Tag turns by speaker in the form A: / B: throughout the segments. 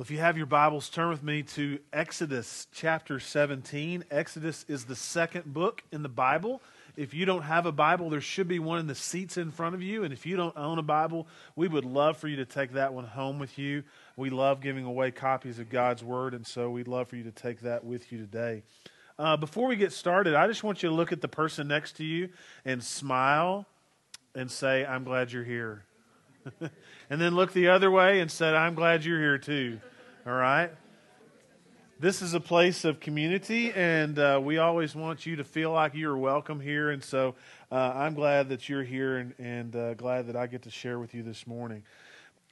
A: Well, if you have your Bibles, turn with me to Exodus chapter 17. Exodus is the second book in the Bible. If you don't have a Bible, there should be one in the seats in front of you. And if you don't own a Bible, we would love for you to take that one home with you. We love giving away copies of God's Word, and so we'd love for you to take that with you today. Uh, before we get started, I just want you to look at the person next to you and smile and say, I'm glad you're here. and then look the other way and said, I'm glad you're here too. All right? This is a place of community, and uh, we always want you to feel like you're welcome here. And so uh, I'm glad that you're here and, and uh, glad that I get to share with you this morning.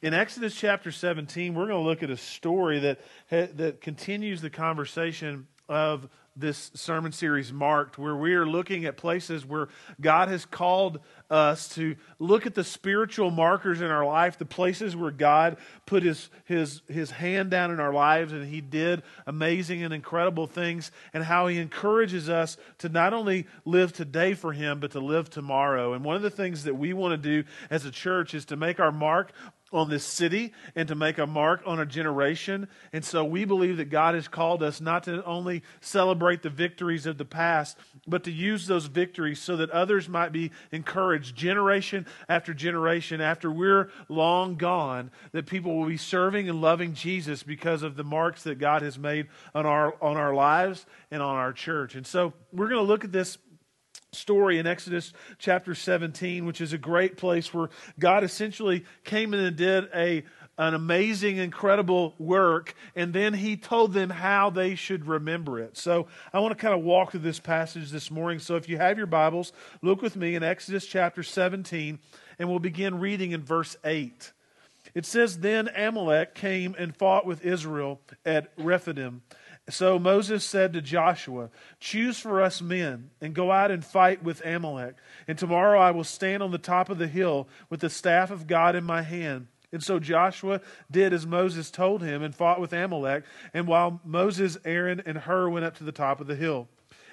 A: In Exodus chapter 17, we're going to look at a story that, that continues the conversation of this sermon series marked, where we are looking at places where God has called us to look at the spiritual markers in our life, the places where God put his, his, his hand down in our lives and he did amazing and incredible things, and how he encourages us to not only live today for him, but to live tomorrow. And one of the things that we want to do as a church is to make our mark on this city and to make a mark on a generation. And so we believe that God has called us not to only celebrate the victories of the past, but to use those victories so that others might be encouraged generation after generation after we're long gone, that people will be serving and loving Jesus because of the marks that God has made on our, on our lives and on our church. And so we're going to look at this story in Exodus chapter 17, which is a great place where God essentially came in and did a an amazing, incredible work, and then he told them how they should remember it. So I want to kind of walk through this passage this morning. So if you have your Bibles, look with me in Exodus chapter 17, and we'll begin reading in verse 8. It says, Then Amalek came and fought with Israel at Rephidim. So Moses said to Joshua, Choose for us men and go out and fight with Amalek. And tomorrow I will stand on the top of the hill with the staff of God in my hand. And so Joshua did as Moses told him and fought with Amalek. And while Moses, Aaron, and Hur went up to the top of the hill.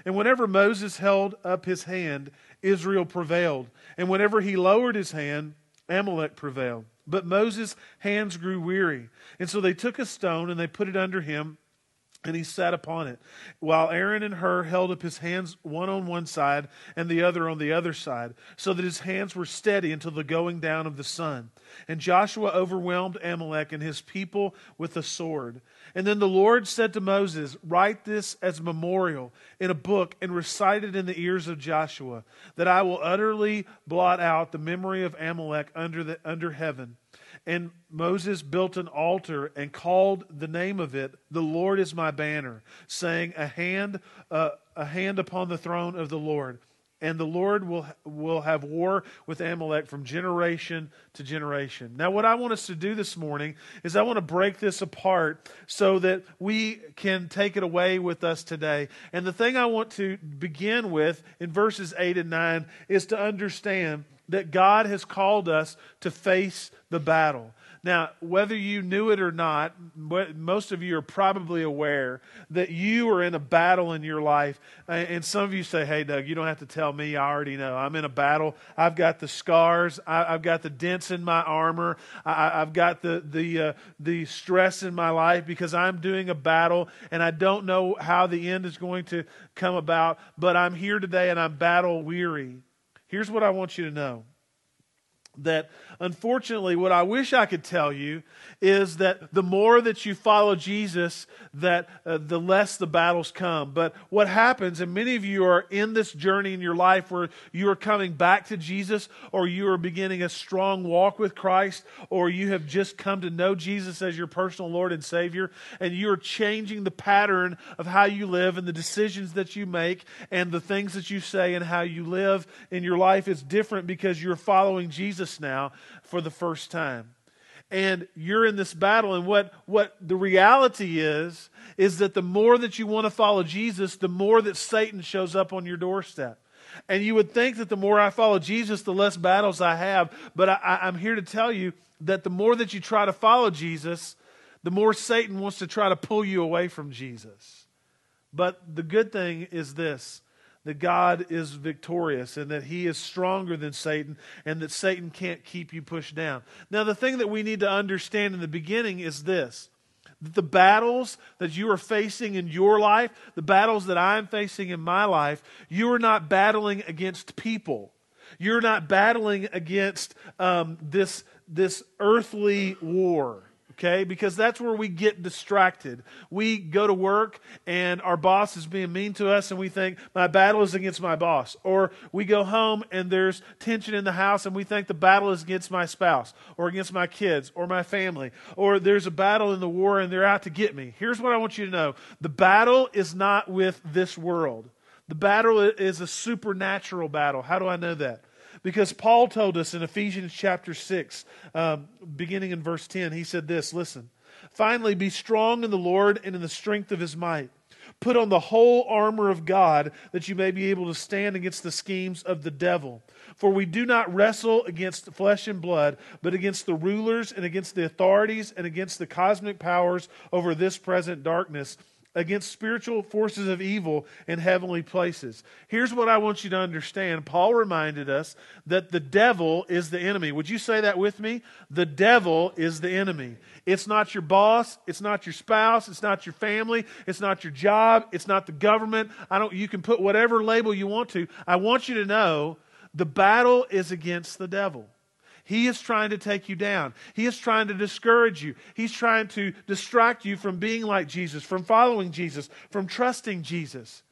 A: And whenever Moses held up his hand, Israel prevailed. And whenever he lowered his hand, Amalek prevailed. But Moses' hands grew weary. And so they took a stone and they put it under him and he sat upon it, while Aaron and Hur held up his hands one on one side and the other on the other side, so that his hands were steady until the going down of the sun. And Joshua overwhelmed Amalek and his people with a sword. And then the Lord said to Moses, Write this as a memorial in a book and recite it in the ears of Joshua, that I will utterly blot out the memory of Amalek under, the, under heaven. And Moses built an altar and called the name of it, The Lord is my banner, saying, A hand, uh, a hand upon the throne of the Lord. And the Lord will, will have war with Amalek from generation to generation. Now, what I want us to do this morning is I want to break this apart so that we can take it away with us today. And the thing I want to begin with in verses 8 and 9 is to understand that God has called us to face the battle. Now, whether you knew it or not, most of you are probably aware that you are in a battle in your life. And some of you say, hey, Doug, you don't have to tell me. I already know. I'm in a battle. I've got the scars. I've got the dents in my armor. I've got the, the, uh, the stress in my life because I'm doing a battle and I don't know how the end is going to come about. But I'm here today and I'm battle weary. Here's what I want you to know that unfortunately what i wish i could tell you is that the more that you follow jesus that uh, the less the battles come. But what happens and many of you are in this journey in your life where you are coming back to jesus or you are beginning a strong walk with christ or you have just come to know jesus as your personal lord and savior and you are changing the pattern of how you live and the decisions that you make and the things that you say and how you live in your life is different because you're following jesus Jesus now for the first time. And you're in this battle, and what, what the reality is, is that the more that you want to follow Jesus, the more that Satan shows up on your doorstep. And you would think that the more I follow Jesus, the less battles I have. But I, I'm here to tell you that the more that you try to follow Jesus, the more Satan wants to try to pull you away from Jesus. But the good thing is this that God is victorious and that He is stronger than Satan and that Satan can't keep you pushed down. Now, the thing that we need to understand in the beginning is this The battles that you are facing in your life, the battles that I'm facing in my life, you are not battling against people. You're not battling against um, this, this earthly war okay? Because that's where we get distracted. We go to work and our boss is being mean to us and we think, my battle is against my boss. Or we go home and there's tension in the house and we think the battle is against my spouse or against my kids or my family. Or there's a battle in the war and they're out to get me. Here's what I want you to know the battle is not with this world. The battle is a supernatural battle. How do I know that? Because Paul told us in Ephesians chapter 6, um, beginning in verse 10, he said this Listen, finally, be strong in the Lord and in the strength of his might. Put on the whole armor of God that you may be able to stand against the schemes of the devil. For we do not wrestle against flesh and blood, but against the rulers and against the authorities and against the cosmic powers over this present darkness against spiritual forces of evil in heavenly places. Here's what I want you to understand. Paul reminded us that the devil is the enemy. Would you say that with me? The devil is the enemy. It's not your boss, it's not your spouse, it's not your family, it's not your job, it's not the government. I don't you can put whatever label you want to. I want you to know the battle is against the devil. He is trying to take you down. He is trying to discourage you. He's trying to distract you from being like Jesus, from following Jesus, from trusting Jesus.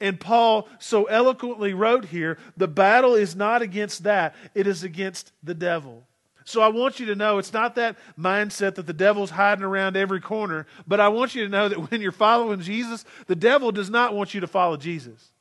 A: And Paul so eloquently wrote here the battle is not against that, it is against the devil. So I want you to know it's not that mindset that the devil's hiding around every corner, but I want you to know that when you're following Jesus, the devil does not want you to follow Jesus.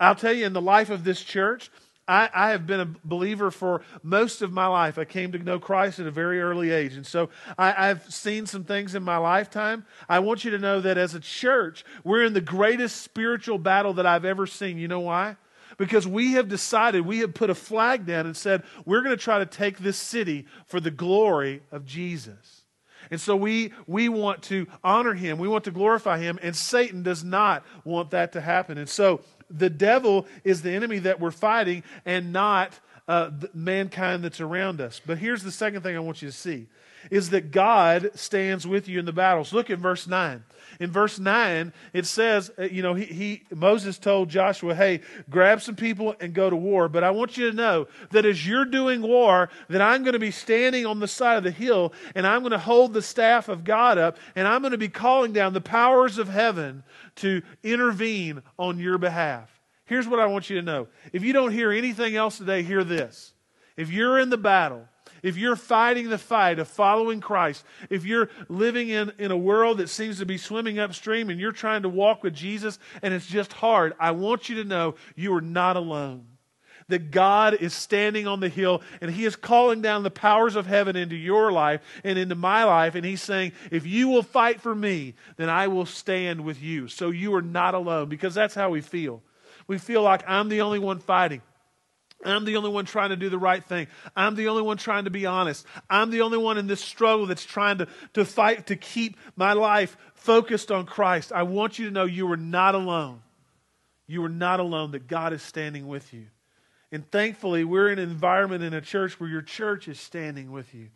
A: I'll tell you, in the life of this church, I, I, have been a believer for most of my life. I came to know Christ at a very early age. And so I, I've seen some things in my lifetime. I want you to know that as a church, we're in the greatest spiritual battle that I've ever seen. You know why? Because we have decided, we have put a flag down and said, we're going to try to take this city for the glory of Jesus. And so we, we want to honor him. We want to glorify him. And Satan does not want that to happen. And so the devil is the enemy that we're fighting and not uh, mankind that's around us. But here's the second thing I want you to see is that God stands with you in the battles. Look at verse 9. In verse 9, it says, uh, you know, he, he, Moses told Joshua, hey, grab some people and go to war. But I want you to know that as you're doing war, that I'm going to be standing on the side of the hill and I'm going to hold the staff of God up and I'm going to be calling down the powers of heaven to intervene on your behalf. Here's what I want you to know. If you don't hear anything else today, hear this. If you're in the battle, if you're fighting the fight of following Christ, if you're living in, in a world that seems to be swimming upstream and you're trying to walk with Jesus and it's just hard, I want you to know you are not alone. That God is standing on the hill and He is calling down the powers of heaven into your life and into my life. And He's saying, If you will fight for me, then I will stand with you. So you are not alone because that's how we feel. We feel like I'm the only one fighting. I'm the only one trying to do the right thing. I'm the only one trying to be honest. I'm the only one in this struggle that's trying to, to fight to keep my life focused on Christ. I want you to know you are not alone. You are not alone, that God is standing with you. And thankfully, we're in an environment in a church where your church is standing with you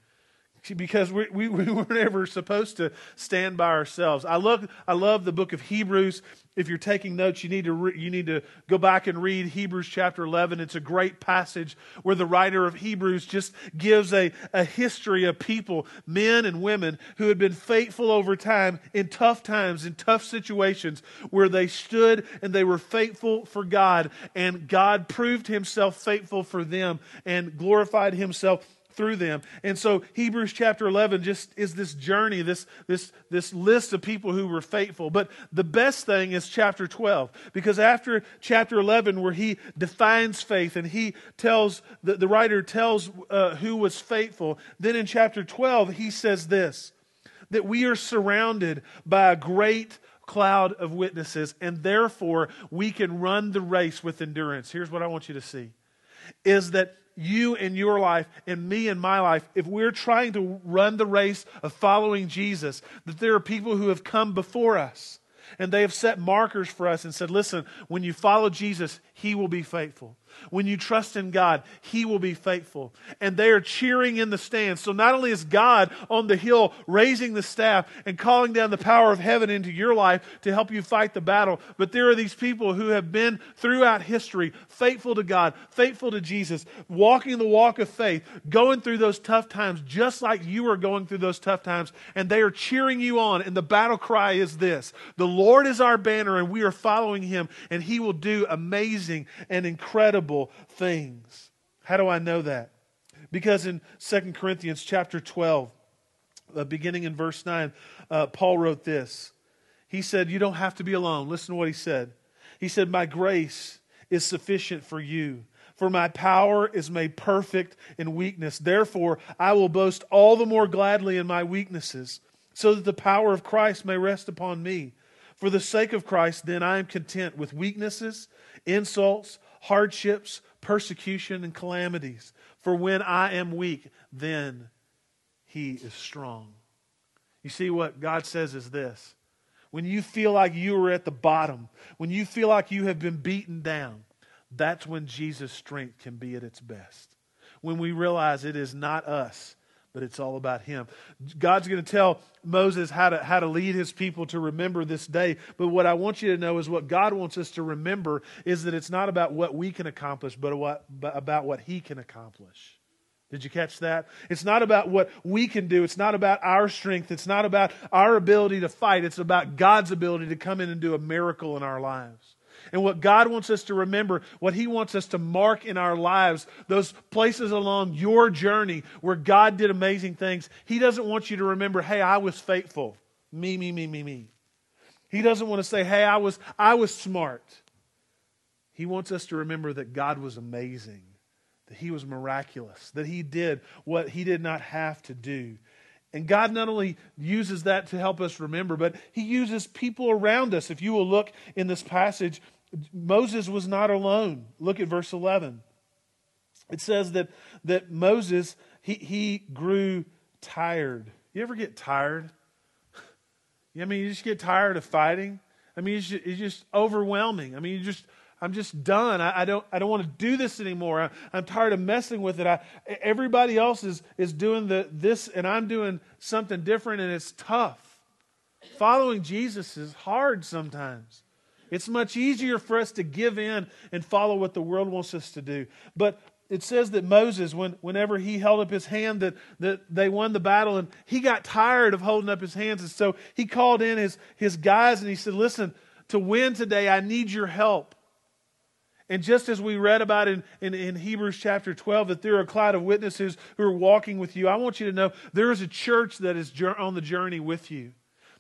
A: because we, we, we weren't ever supposed to stand by ourselves. I love, I love the book of Hebrews. If you're taking notes, you need, to re, you need to go back and read Hebrews chapter 11. It's a great passage where the writer of Hebrews just gives a, a history of people, men and women, who had been faithful over time in tough times, in tough situations, where they stood and they were faithful for God, and God proved himself faithful for them and glorified himself through them. And so Hebrews chapter 11 just is this journey, this, this, this list of people who were faithful. But the best thing is chapter 12, because after chapter 11, where he defines faith and he tells, the, the writer tells uh, who was faithful, then in chapter 12, he says this that we are surrounded by a great cloud of witnesses, and therefore we can run the race with endurance. Here's what I want you to see is that you in your life and me in my life, if we're trying to run the race of following Jesus, that there are people who have come before us and they have set markers for us and said, listen, when you follow Jesus, he will be faithful. When you trust in God, He will be faithful. And they are cheering in the stands. So not only is God on the hill raising the staff and calling down the power of heaven into your life to help you fight the battle, but there are these people who have been throughout history faithful to God, faithful to Jesus, walking the walk of faith, going through those tough times just like you are going through those tough times. And they are cheering you on. And the battle cry is this The Lord is our banner, and we are following Him, and He will do amazing and incredible things. How do I know that? Because in 2 Corinthians chapter 12, uh, beginning in verse 9, uh, Paul wrote this. He said, You don't have to be alone. Listen to what he said. He said, My grace is sufficient for you. For my power is made perfect in weakness. Therefore, I will boast all the more gladly in my weaknesses, so that the power of Christ may rest upon me. For the sake of Christ, then, I am content with weaknesses, insults, hardships, persecution, and calamities. For when I am weak, then he is strong. You see, what God says is this when you feel like you are at the bottom, when you feel like you have been beaten down, that's when Jesus' strength can be at its best. When we realize it is not us, but it's all about him. God's going to tell Moses how to, how to lead his people to remember this day. But what I want you to know is what God wants us to remember is that it's not about what we can accomplish, but, what, but about what he can accomplish. Did you catch that? It's not about what we can do. It's not about our strength. It's not about our ability to fight. It's about God's ability to come in and do a miracle in our lives. And what God wants us to remember, what He wants us to mark in our lives, those places along your journey where God did amazing things, He doesn't want you to remember, hey, I was faithful. Me, me, me, me, me. He doesn't want to say, hey, I was, I was smart. He wants us to remember that God was amazing, that He was miraculous, that He did what He did not have to do. And God not only uses that to help us remember, but He uses people around us. If you will look in this passage, Moses was not alone. Look at verse 11. It says that, that Moses, he, he grew tired. You ever get tired? I mean, you just get tired of fighting. I mean, it's just, it's just overwhelming. I mean, you just I'm just done. I, I, don't, I don't want to do this anymore. I, am tired of messing with it. I, everybody else is, is doing the, this, and I'm doing something different, and it's tough. Following Jesus is hard sometimes. It's much easier for us to give in and follow what the world wants us to do. But it says that Moses, when, whenever he held up his hand, that, that they won the battle, and he got tired of holding up his hands. And so he called in his, his guys and he said, Listen, to win today, I need your help. And just as we read about in, in, in, Hebrews chapter 12, that there are a cloud of witnesses who are walking with you, I want you to know there is a church that is on the journey with you.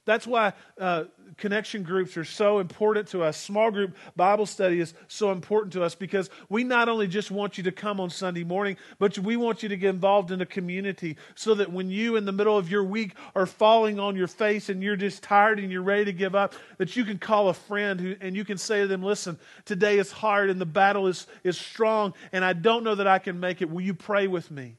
A: That's why uh, connection groups are so important to us. Small group Bible study is so important to us because we not only just want you to come on Sunday morning, but we want you to get involved in a community so that when you, in the middle of your week, are falling on your face and you're just tired and you're ready to give up, that you can call a friend who, and you can say to them, Listen, today is hard and the battle is, is strong, and I don't know that I can make it. Will you pray with me?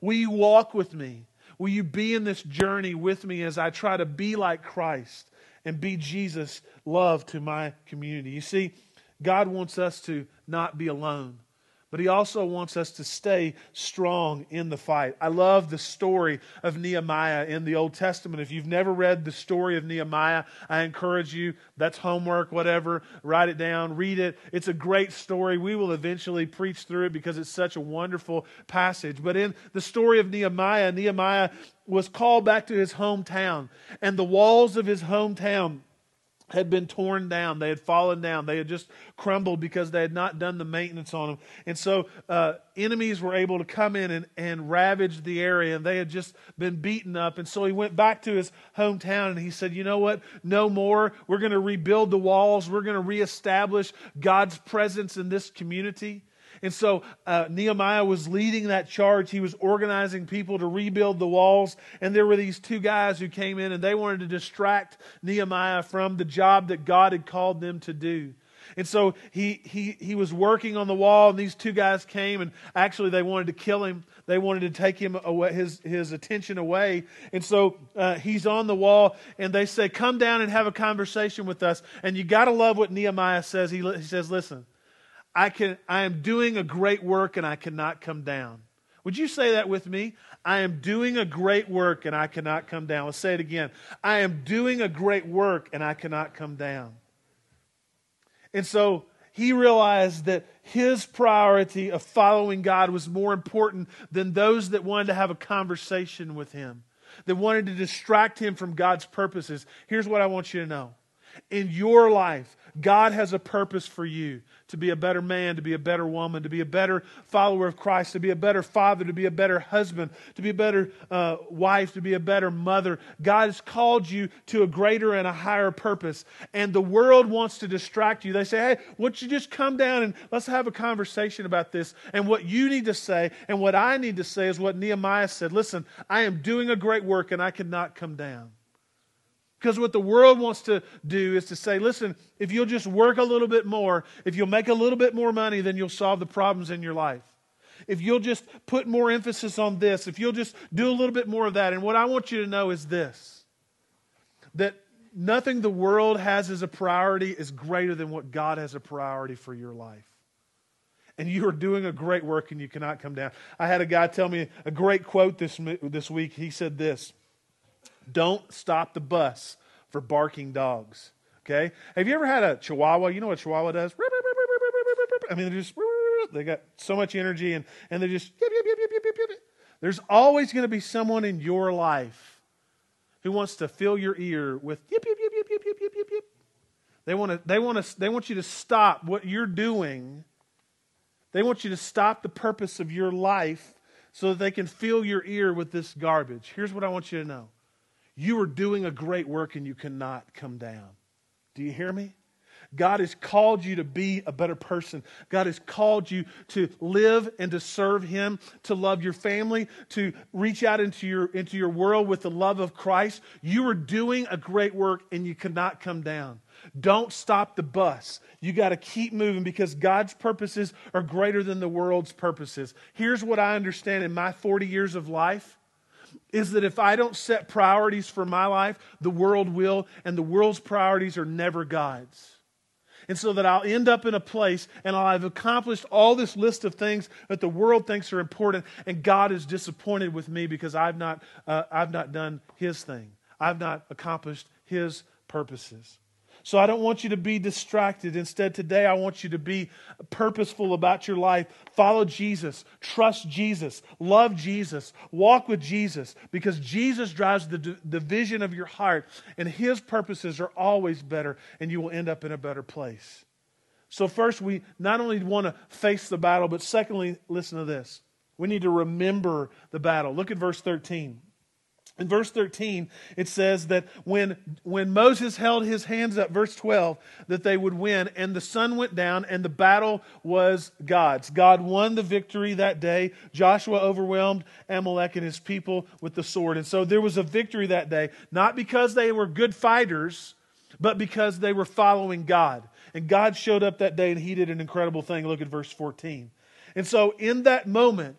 A: Will you walk with me? Will you be in this journey with me as I try to be like Christ and be Jesus' love to my community? You see, God wants us to not be alone but he also wants us to stay strong in the fight. I love the story of Nehemiah in the Old Testament. If you've never read the story of Nehemiah, I encourage you, that's homework, whatever, write it down, read it. It's a great story. We will eventually preach through it because it's such a wonderful passage. But in the story of Nehemiah, Nehemiah was called back to his hometown, and the walls of his hometown had been torn down. They had fallen down. They had just crumbled because they had not done the maintenance on them. And so uh, enemies were able to come in and, and ravage the area, and they had just been beaten up. And so he went back to his hometown and he said, You know what? No more. We're going to rebuild the walls, we're going to reestablish God's presence in this community. And so uh, Nehemiah was leading that charge. He was organizing people to rebuild the walls. And there were these two guys who came in and they wanted to distract Nehemiah from the job that God had called them to do. And so he, he, he was working on the wall, and these two guys came, and actually they wanted to kill him. They wanted to take him away, his, his attention away. And so uh, he's on the wall, and they say, Come down and have a conversation with us. And you got to love what Nehemiah says. He, he says, Listen, I, can, I am doing a great work and I cannot come down. Would you say that with me? I am doing a great work and I cannot come down. Let's say it again. I am doing a great work and I cannot come down. And so he realized that his priority of following God was more important than those that wanted to have a conversation with him, that wanted to distract him from God's purposes. Here's what I want you to know. In your life, God has a purpose for you to be a better man, to be a better woman, to be a better follower of Christ, to be a better father, to be a better husband, to be a better uh, wife, to be a better mother. God has called you to a greater and a higher purpose. And the world wants to distract you. They say, hey, why don't you just come down and let's have a conversation about this? And what you need to say and what I need to say is what Nehemiah said Listen, I am doing a great work and I cannot come down. Because what the world wants to do is to say, listen, if you'll just work a little bit more, if you'll make a little bit more money, then you'll solve the problems in your life. If you'll just put more emphasis on this, if you'll just do a little bit more of that. And what I want you to know is this that nothing the world has as a priority is greater than what God has a priority for your life. And you are doing a great work and you cannot come down. I had a guy tell me a great quote this, this week. He said this don't stop the bus for barking dogs. Okay? Have you ever had a chihuahua? You know what chihuahua does? I mean, they just, they got so much energy and, and they just, there's always going to be someone in your life who wants to fill your ear with, yip, yip, yip, yip, yip, yip, they want to, they want to, they want you to stop what you're doing. They want you to stop the purpose of your life so that they can fill your ear with this garbage. Here's what I want you to know you are doing a great work and you cannot come down. Do you hear me? God has called you to be a better person. God has called you to live and to serve Him, to love your family, to reach out into your, into your world with the love of Christ. You are doing a great work and you cannot come down. Don't stop the bus. You got to keep moving because God's purposes are greater than the world's purposes. Here's what I understand in my 40 years of life is that if I don't set priorities for my life, the world will, and the world's priorities are never God's. And so that I'll end up in a place and I'll have accomplished all this list of things that the world thinks are important, and God is disappointed with me because I've not, uh, I've not done His thing. I've not accomplished His purposes. So I don't want you to be distracted. Instead, today I want you to be purposeful about your life. Follow Jesus, trust Jesus, love Jesus, walk with Jesus, because Jesus drives the, the vision of your heart, and his purposes are always better, and you will end up in a better place. So, first, we not only want to face the battle, but secondly, listen to this. We need to remember the battle. Look at verse 13. In verse 13, it says that when, when Moses held his hands up, verse 12, that they would win, and the sun went down, and the battle was God's. God won the victory that day. Joshua overwhelmed Amalek and his people with the sword. And so there was a victory that day, not because they were good fighters, but because they were following God. And God showed up that day, and he did an incredible thing. Look at verse 14. And so in that moment,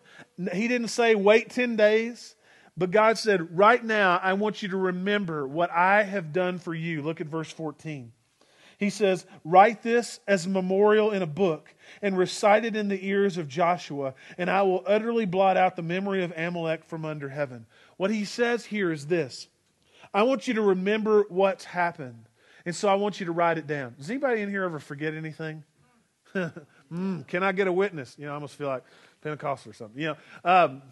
A: he didn't say, wait 10 days. But God said, Right now, I want you to remember what I have done for you. Look at verse 14. He says, Write this as a memorial in a book and recite it in the ears of Joshua, and I will utterly blot out the memory of Amalek from under heaven. What he says here is this I want you to remember what's happened. And so I want you to write it down. Does anybody in here ever forget anything? mm, can I get a witness? You know, I almost feel like Pentecostal or something. You know, um,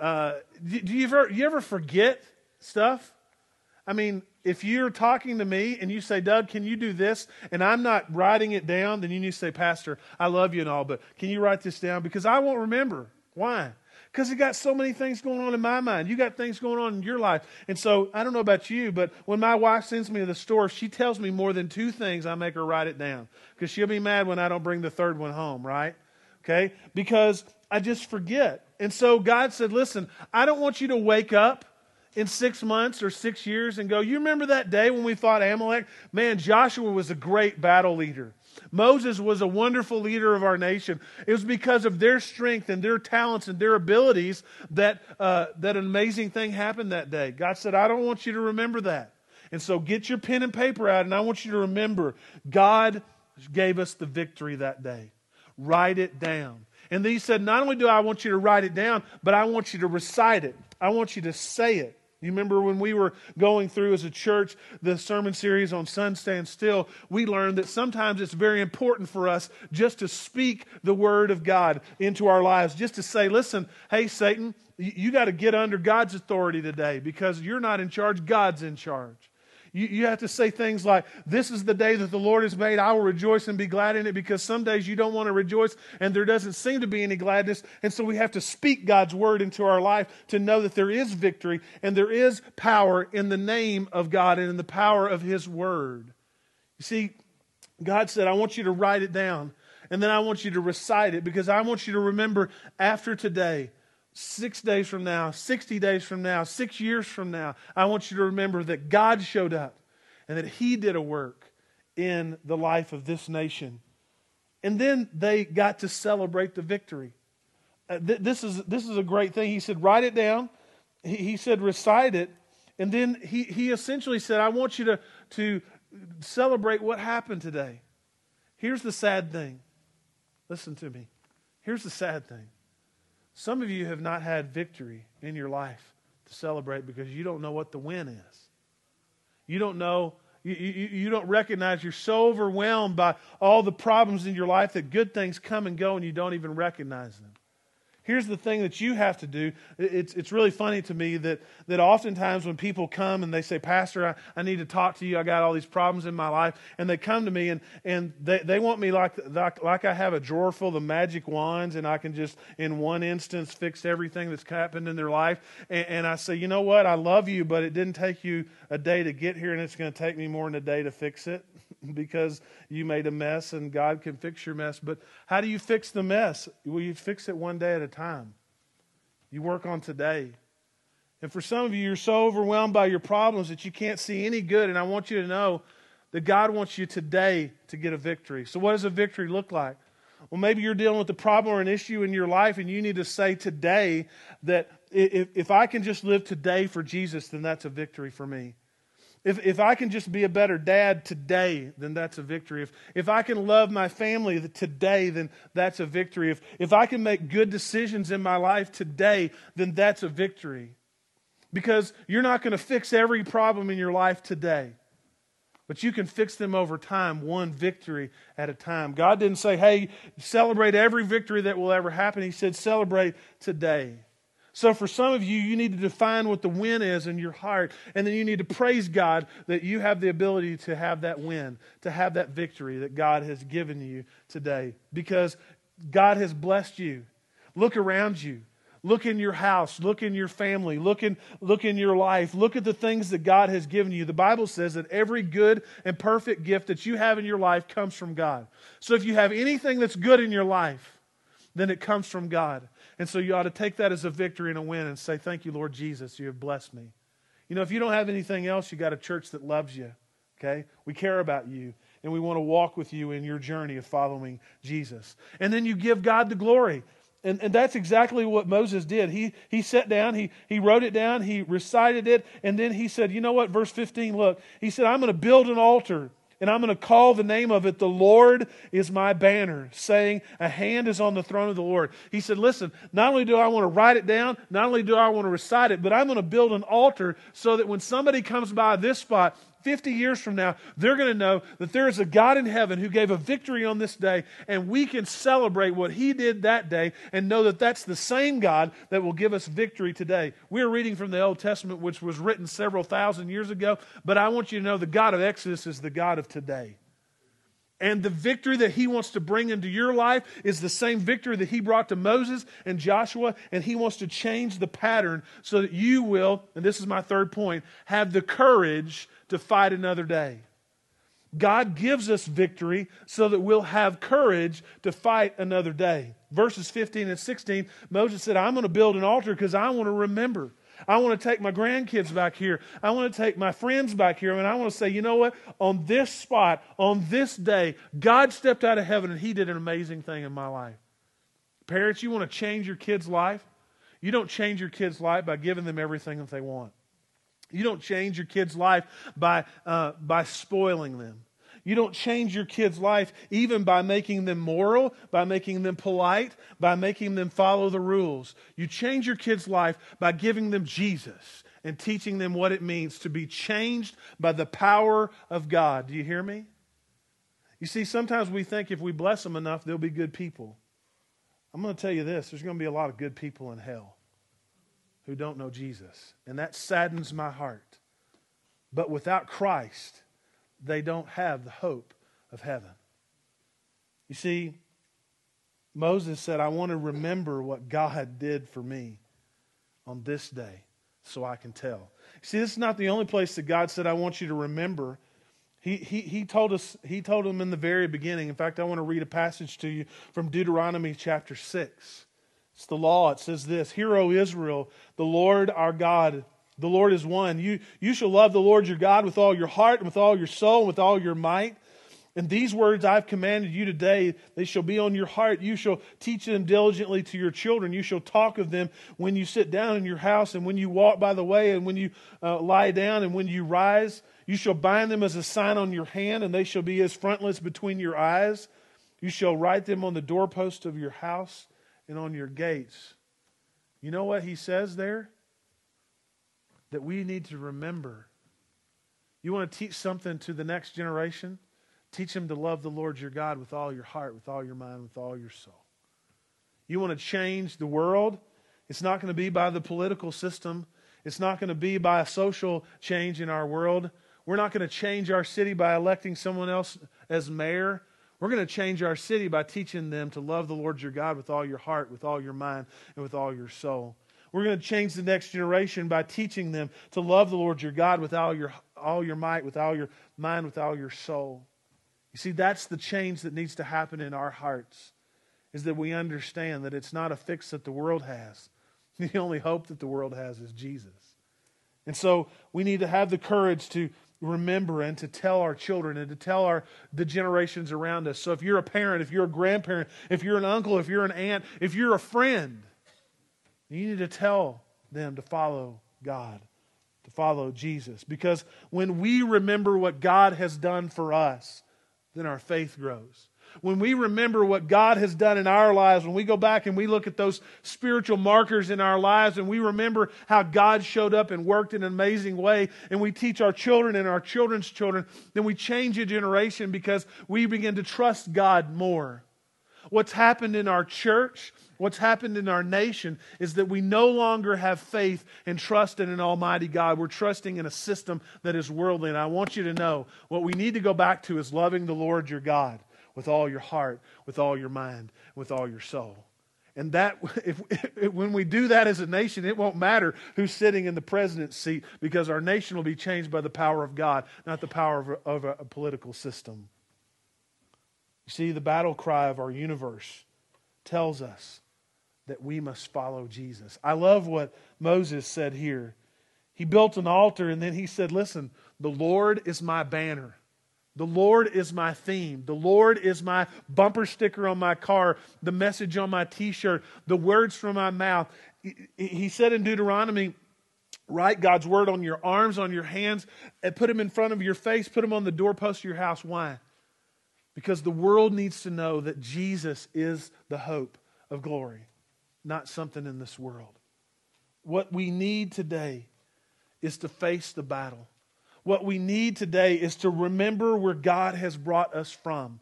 A: uh, do, do you ever you ever forget stuff? I mean, if you're talking to me and you say, Doug, can you do this? And I'm not writing it down, then you need to say, Pastor, I love you and all, but can you write this down? Because I won't remember. Why? Because you got so many things going on in my mind. You got things going on in your life. And so I don't know about you, but when my wife sends me to the store, she tells me more than two things, I make her write it down. Because she'll be mad when I don't bring the third one home, right? Okay? Because I just forget. And so God said, Listen, I don't want you to wake up in six months or six years and go, You remember that day when we fought Amalek? Man, Joshua was a great battle leader. Moses was a wonderful leader of our nation. It was because of their strength and their talents and their abilities that, uh, that an amazing thing happened that day. God said, I don't want you to remember that. And so get your pen and paper out, and I want you to remember God gave us the victory that day. write it down. And then he said, Not only do I want you to write it down, but I want you to recite it. I want you to say it. You remember when we were going through as a church the sermon series on Sun Stand Still, we learned that sometimes it's very important for us just to speak the word of God into our lives, just to say, listen, hey, Satan, you, you got to get under God's authority today because you're not in charge, God's in charge. You, you have to say things like, This is the day that the Lord has made. I will rejoice and be glad in it because some days you don't want to rejoice and there doesn't seem to be any gladness. And so we have to speak God's word into our life to know that there is victory and there is power in the name of God and in the power of His word. You see, God said, I want you to write it down and then I want you to recite it because I want you to remember after today six days from now, 60 days from now, six years from now, I want you to remember that God showed up and that He did a work in the life of this nation. And then they got to celebrate the victory. Uh, th- this, is, this is a great thing. He said, write it down. He, he said, recite it. And then he, he essentially said, I want you to, to celebrate what happened today. Here's the sad thing. Listen to me. Here's the sad thing some of you have not had victory in your life to celebrate because you don't know what the win is. You don't know, you, you, you don't recognize you're so overwhelmed by all the problems in your life that good things come and go and you don't even recognize them. Here's the thing that you have to do. It's, it's really funny to me that, that oftentimes when people come and they say, Pastor, I, I need to talk to you. I got all these problems in my life. And they come to me and, and they, they want me like, like, like I have a drawer full of magic wands and I can just, in one instance, fix everything that's happened in their life. And, and I say, you know what? I love you, but it didn't take you a day to get here and it's going to take me more than a day to fix it. because you made a mess and God can fix your mess. But how do you fix the mess? Well, you fix it one day at a time. You work on today. And for some of you, you're so overwhelmed by your problems that you can't see any good. And I want you to know that God wants you today to get a victory. So, what does a victory look like? Well, maybe you're dealing with a problem or an issue in your life, and you need to say today that if, if I can just live today for Jesus, then that's a victory for me. If, if I can just be a better dad today, then that's a victory. If, if I can love my family today, then that's a victory. If, if I can make good decisions in my life today, then that's a victory. Because you're not going to fix every problem in your life today, but you can fix them over time, one victory at a time. God didn't say, hey, celebrate every victory that will ever happen. He said, celebrate today. So, for some of you, you need to define what the win is in your heart, and then you need to praise God that you have the ability to have that win, to have that victory that God has given you today, because God has blessed you. Look around you. Look in your house. Look in your family. Look in, look in your life. Look at the things that God has given you. The Bible says that every good and perfect gift that you have in your life comes from God. So if you have anything that's good in your life, then it comes from God. And so you ought to take that as a victory and a win and say, Thank you, Lord Jesus, you have blessed me. You know, if you don't have anything else, you got a church that loves you, okay? We care about you, and we want to walk with you in your journey of following Jesus. And then you give God the glory. And, and that's exactly what Moses did. He, he sat down, he, he wrote it down, he recited it, and then he said, You know what? Verse 15, look. He said, I'm going to build an altar and I'm going to call the name of it, The Lord is my banner, saying, A hand is on the throne of the Lord. He said, Listen, not only do I want to write it down, not only do I want to recite it, but I'm going to build an altar so that when somebody comes by this spot, 50 years from now, they're going to know that there is a God in heaven who gave a victory on this day, and we can celebrate what he did that day and know that that's the same God that will give us victory today. We're reading from the Old Testament, which was written several thousand years ago, but I want you to know the God of Exodus is the God of today. And the victory that he wants to bring into your life is the same victory that he brought to Moses and Joshua. And he wants to change the pattern so that you will, and this is my third point, have the courage to fight another day. God gives us victory so that we'll have courage to fight another day. Verses 15 and 16, Moses said, I'm going to build an altar because I want to remember. I want to take my grandkids back here. I want to take my friends back here. And I want to say, you know what? On this spot, on this day, God stepped out of heaven and He did an amazing thing in my life. Parents, you want to change your kid's life? You don't change your kid's life by giving them everything that they want. You don't change your kid's life by, uh, by spoiling them. You don't change your kids' life even by making them moral, by making them polite, by making them follow the rules. You change your kids' life by giving them Jesus and teaching them what it means to be changed by the power of God. Do you hear me? You see, sometimes we think if we bless them enough, they'll be good people. I'm going to tell you this there's going to be a lot of good people in hell who don't know Jesus. And that saddens my heart. But without Christ, they don't have the hope of heaven. You see, Moses said, I want to remember what God did for me on this day so I can tell. See, this is not the only place that God said, I want you to remember. He, he, he told us, he told them in the very beginning. In fact, I want to read a passage to you from Deuteronomy chapter 6. It's the law. It says this Hear, O Israel, the Lord our God the Lord is one. You, you shall love the Lord your God with all your heart and with all your soul and with all your might. And these words I've commanded you today, they shall be on your heart. You shall teach them diligently to your children. You shall talk of them when you sit down in your house and when you walk by the way and when you uh, lie down and when you rise. You shall bind them as a sign on your hand, and they shall be as frontlets between your eyes. You shall write them on the doorpost of your house and on your gates. You know what he says there? That we need to remember. You want to teach something to the next generation? Teach them to love the Lord your God with all your heart, with all your mind, with all your soul. You want to change the world? It's not going to be by the political system. It's not going to be by a social change in our world. We're not going to change our city by electing someone else as mayor. We're going to change our city by teaching them to love the Lord your God with all your heart, with all your mind, and with all your soul. We're going to change the next generation by teaching them to love the Lord your God with all your, all your might, with all your mind, with all your soul. You see, that's the change that needs to happen in our hearts, is that we understand that it's not a fix that the world has. The only hope that the world has is Jesus. And so we need to have the courage to remember and to tell our children and to tell our the generations around us. So if you're a parent, if you're a grandparent, if you're an uncle, if you're an aunt, if you're a friend, you need to tell them to follow God, to follow Jesus. Because when we remember what God has done for us, then our faith grows. When we remember what God has done in our lives, when we go back and we look at those spiritual markers in our lives and we remember how God showed up and worked in an amazing way, and we teach our children and our children's children, then we change a generation because we begin to trust God more. What's happened in our church What's happened in our nation is that we no longer have faith and trust in an almighty God. We're trusting in a system that is worldly. And I want you to know what we need to go back to is loving the Lord your God with all your heart, with all your mind, with all your soul. And that, if, if, when we do that as a nation, it won't matter who's sitting in the president's seat because our nation will be changed by the power of God, not the power of a, of a, a political system. You see, the battle cry of our universe tells us that we must follow Jesus. I love what Moses said here. He built an altar and then he said, Listen, the Lord is my banner. The Lord is my theme. The Lord is my bumper sticker on my car, the message on my t shirt, the words from my mouth. He said in Deuteronomy, Write God's word on your arms, on your hands, and put them in front of your face, put them on the doorpost of your house. Why? Because the world needs to know that Jesus is the hope of glory not something in this world. What we need today is to face the battle. What we need today is to remember where God has brought us from.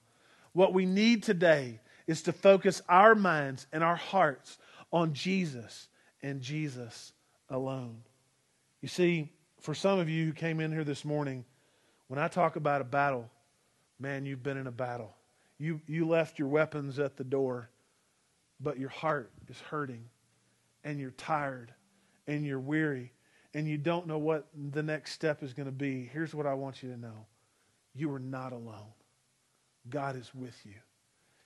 A: What we need today is to focus our minds and our hearts on Jesus and Jesus alone. You see, for some of you who came in here this morning, when I talk about a battle, man, you've been in a battle. You, you left your weapons at the door but your heart is hurting and you're tired and you're weary and you don't know what the next step is going to be, here's what I want you to know you are not alone. God is with you.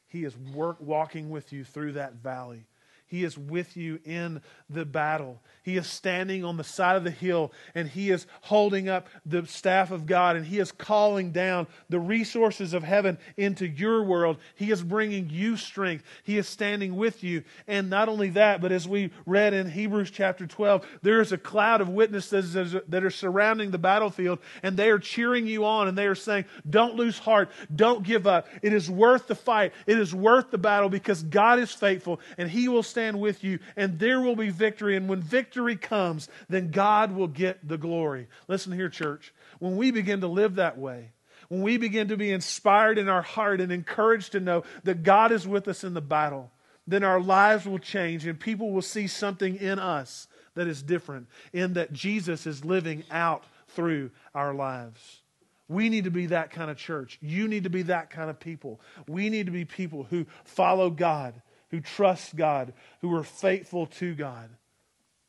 A: He is work, walking with you through that valley. He is with you in the battle. He is standing on the side of the hill and he is holding up the staff of God and he is calling down the resources of heaven into your world. He is bringing you strength. He is standing with you. And not only that, but as we read in Hebrews chapter 12, there is a cloud of witnesses that are surrounding the battlefield and they are cheering you on and they are saying, Don't lose heart. Don't give up. It is worth the fight. It is worth the battle because God is faithful and he will stand stand with you, and there will be victory. And when victory comes, then God will get the glory. Listen here, church. When we begin to live that way, when we begin to be inspired in our heart and encouraged to know that God is with us in the battle, then our lives will change and people will see something in us that is different, in that Jesus is living out through our lives. We need to be that kind of church. You need to be that kind of people. We need to be people who follow God who trust God, who are faithful to God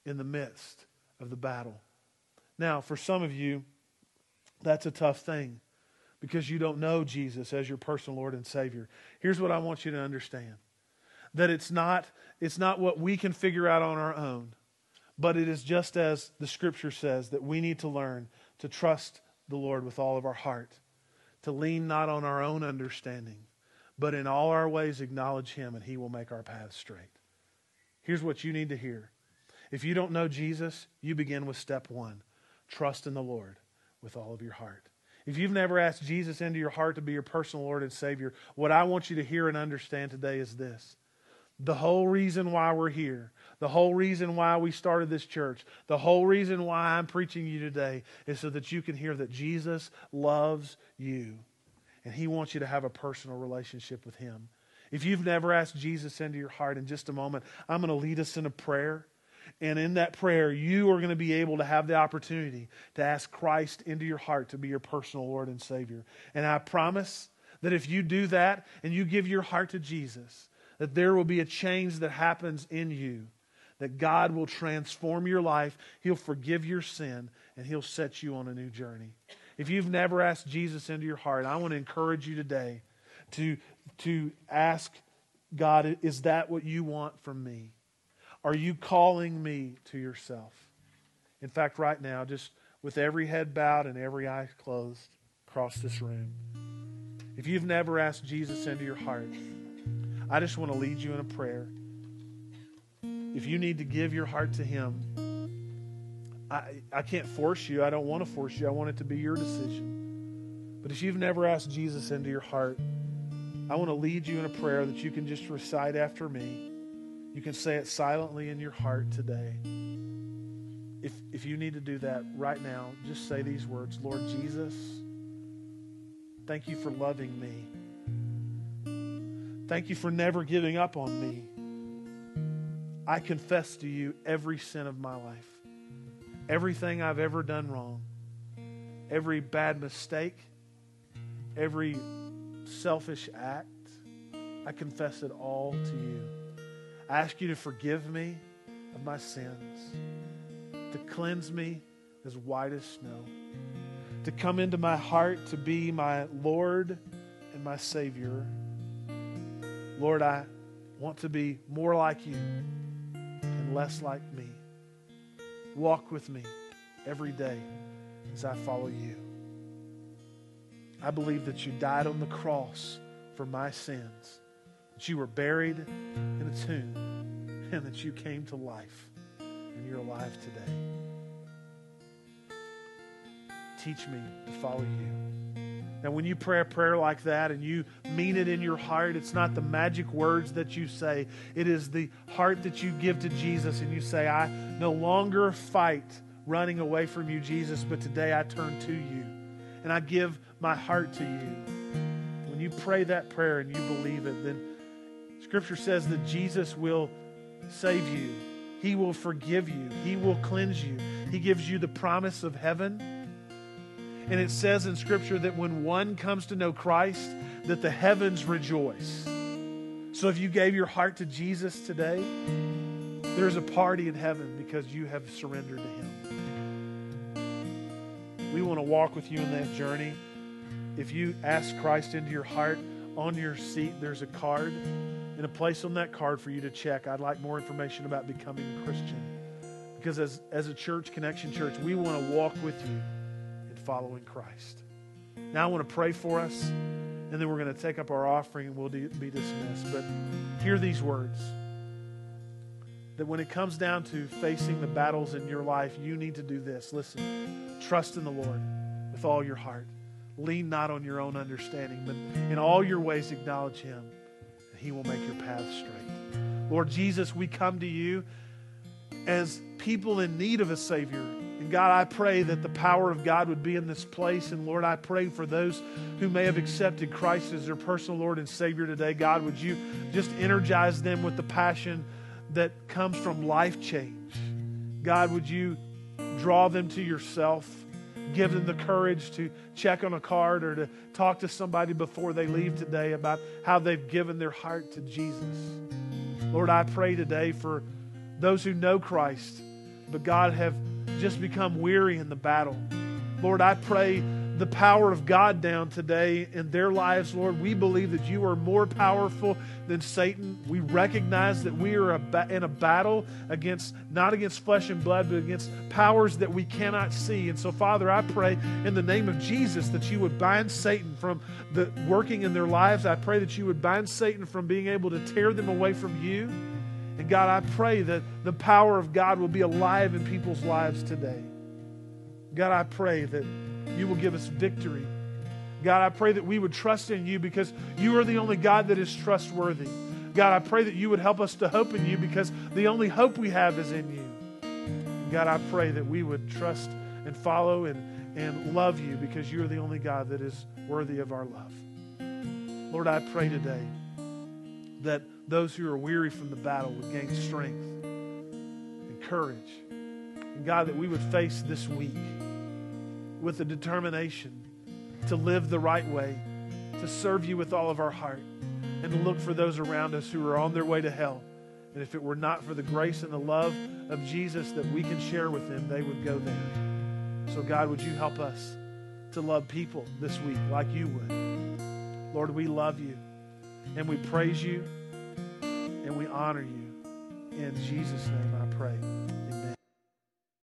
A: in the midst of the battle. Now, for some of you, that's a tough thing because you don't know Jesus as your personal Lord and Savior. Here's what I want you to understand that it's not, it's not what we can figure out on our own, but it is just as the Scripture says that we need to learn to trust the Lord with all of our heart, to lean not on our own understanding but in all our ways acknowledge him and he will make our paths straight. Here's what you need to hear. If you don't know Jesus, you begin with step one trust in the Lord with all of your heart. If you've never asked Jesus into your heart to be your personal Lord and Savior, what I want you to hear and understand today is this. The whole reason why we're here, the whole reason why we started this church, the whole reason why I'm preaching you today is so that you can hear that Jesus loves you and He wants you to have a personal relationship with Him. If you've never asked Jesus into your heart, in just a moment, I'm going to lead us in a prayer. And in that prayer, you are going to be able to have the opportunity to ask Christ into your heart to be your personal Lord and Savior. And I promise that if you do that and you give your heart to Jesus, that there will be a change that happens in you, that God will transform your life, He'll forgive your sin, and He'll set you on a new journey. If you've never asked Jesus into your heart, I want to encourage you today to, to ask God, is that what you want from me? Are you calling me to yourself? In fact, right now, just with every head bowed and every eye closed across this room, if you've never asked Jesus into your heart, I just want to lead you in a prayer. If you need to give your heart to Him, I, I can't force you. I don't want to force you. I want it to be your decision. But if you've never asked Jesus into your heart, I want to lead you in a prayer that you can just recite after me. You can say it silently in your heart today. If, if you need to do that right now, just say these words Lord Jesus, thank you for loving me. Thank you for never giving up on me. I confess to you every sin of my life everything I've ever done wrong, every bad mistake, every selfish act, I confess it all to you. I ask you to forgive me of my sins, to cleanse me as white as snow, to come into my heart to be my Lord and my Savior. Lord, I want to be more like you and less like me. Walk with me every day as I follow you. I believe that you died on the cross for my sins, that you were buried in a tomb, and that you came to life, and you're alive today. Teach me to follow you. Now, when you pray a prayer like that and you mean it in your heart, it's not the magic words that you say. It is the heart that you give to Jesus and you say, I no longer fight running away from you, Jesus, but today I turn to you and I give my heart to you. When you pray that prayer and you believe it, then Scripture says that Jesus will save you. He will forgive you. He will cleanse you. He gives you the promise of heaven and it says in Scripture that when one comes to know Christ, that the heavens rejoice. So if you gave your heart to Jesus today, there's a party in heaven because you have surrendered to Him. We want to walk with you in that journey. If you ask Christ into your heart, on your seat there's a card in a place on that card for you to check. I'd like more information about becoming a Christian. Because as, as a church, Connection Church, we want to walk with you following Christ. Now I want to pray for us, and then we're going to take up our offering and we'll be dismissed. But hear these words that when it comes down to facing the battles in your life, you need to do this. Listen, trust in the Lord with all your heart. Lean not on your own understanding, but in all your ways acknowledge Him, and He will make your path straight. Lord Jesus, we come to you as people in need of a Savior. And God, I pray that the power of God would be in this place. And Lord, I pray for those who may have accepted Christ as their personal Lord and Savior today. God, would you just energize them with the passion that comes from life change? God, would you draw them to yourself? give them the courage to check on a card or to talk to somebody before they leave today about how they've given their heart to Jesus. Lord, I pray today for those who know Christ, but God have just become weary in the battle. Lord, I pray the power of God down today in their lives, Lord. We believe that you are more powerful than Satan. We recognize that we are in a battle against, not against flesh and blood, but against powers that we cannot see. And so, Father, I pray in the name of Jesus that you would bind Satan from the working in their lives. I pray that you would bind Satan from being able to tear them away from you. And God, I pray that the power of God will be alive in people's lives today. God, I pray that you will give us victory. God, I pray that we would trust in you because you are the only God that is trustworthy. God, I pray that you would help us to hope in you because the only hope we have is in you. God, I pray that we would trust and follow and, and love you because you're the only God that is worthy of our love. Lord, I pray today that those who are weary from the battle would gain strength and courage. And God, that we would face this week with a determination to live the right way, to serve you with all of our heart, and to look for those around us who are on their way to hell. And if it were not for the grace and the love of Jesus that we can share with them, they would go there. So, God, would you help us to love people this week like you would? Lord, we love you and we praise you and we honor you. In Jesus' name I pray.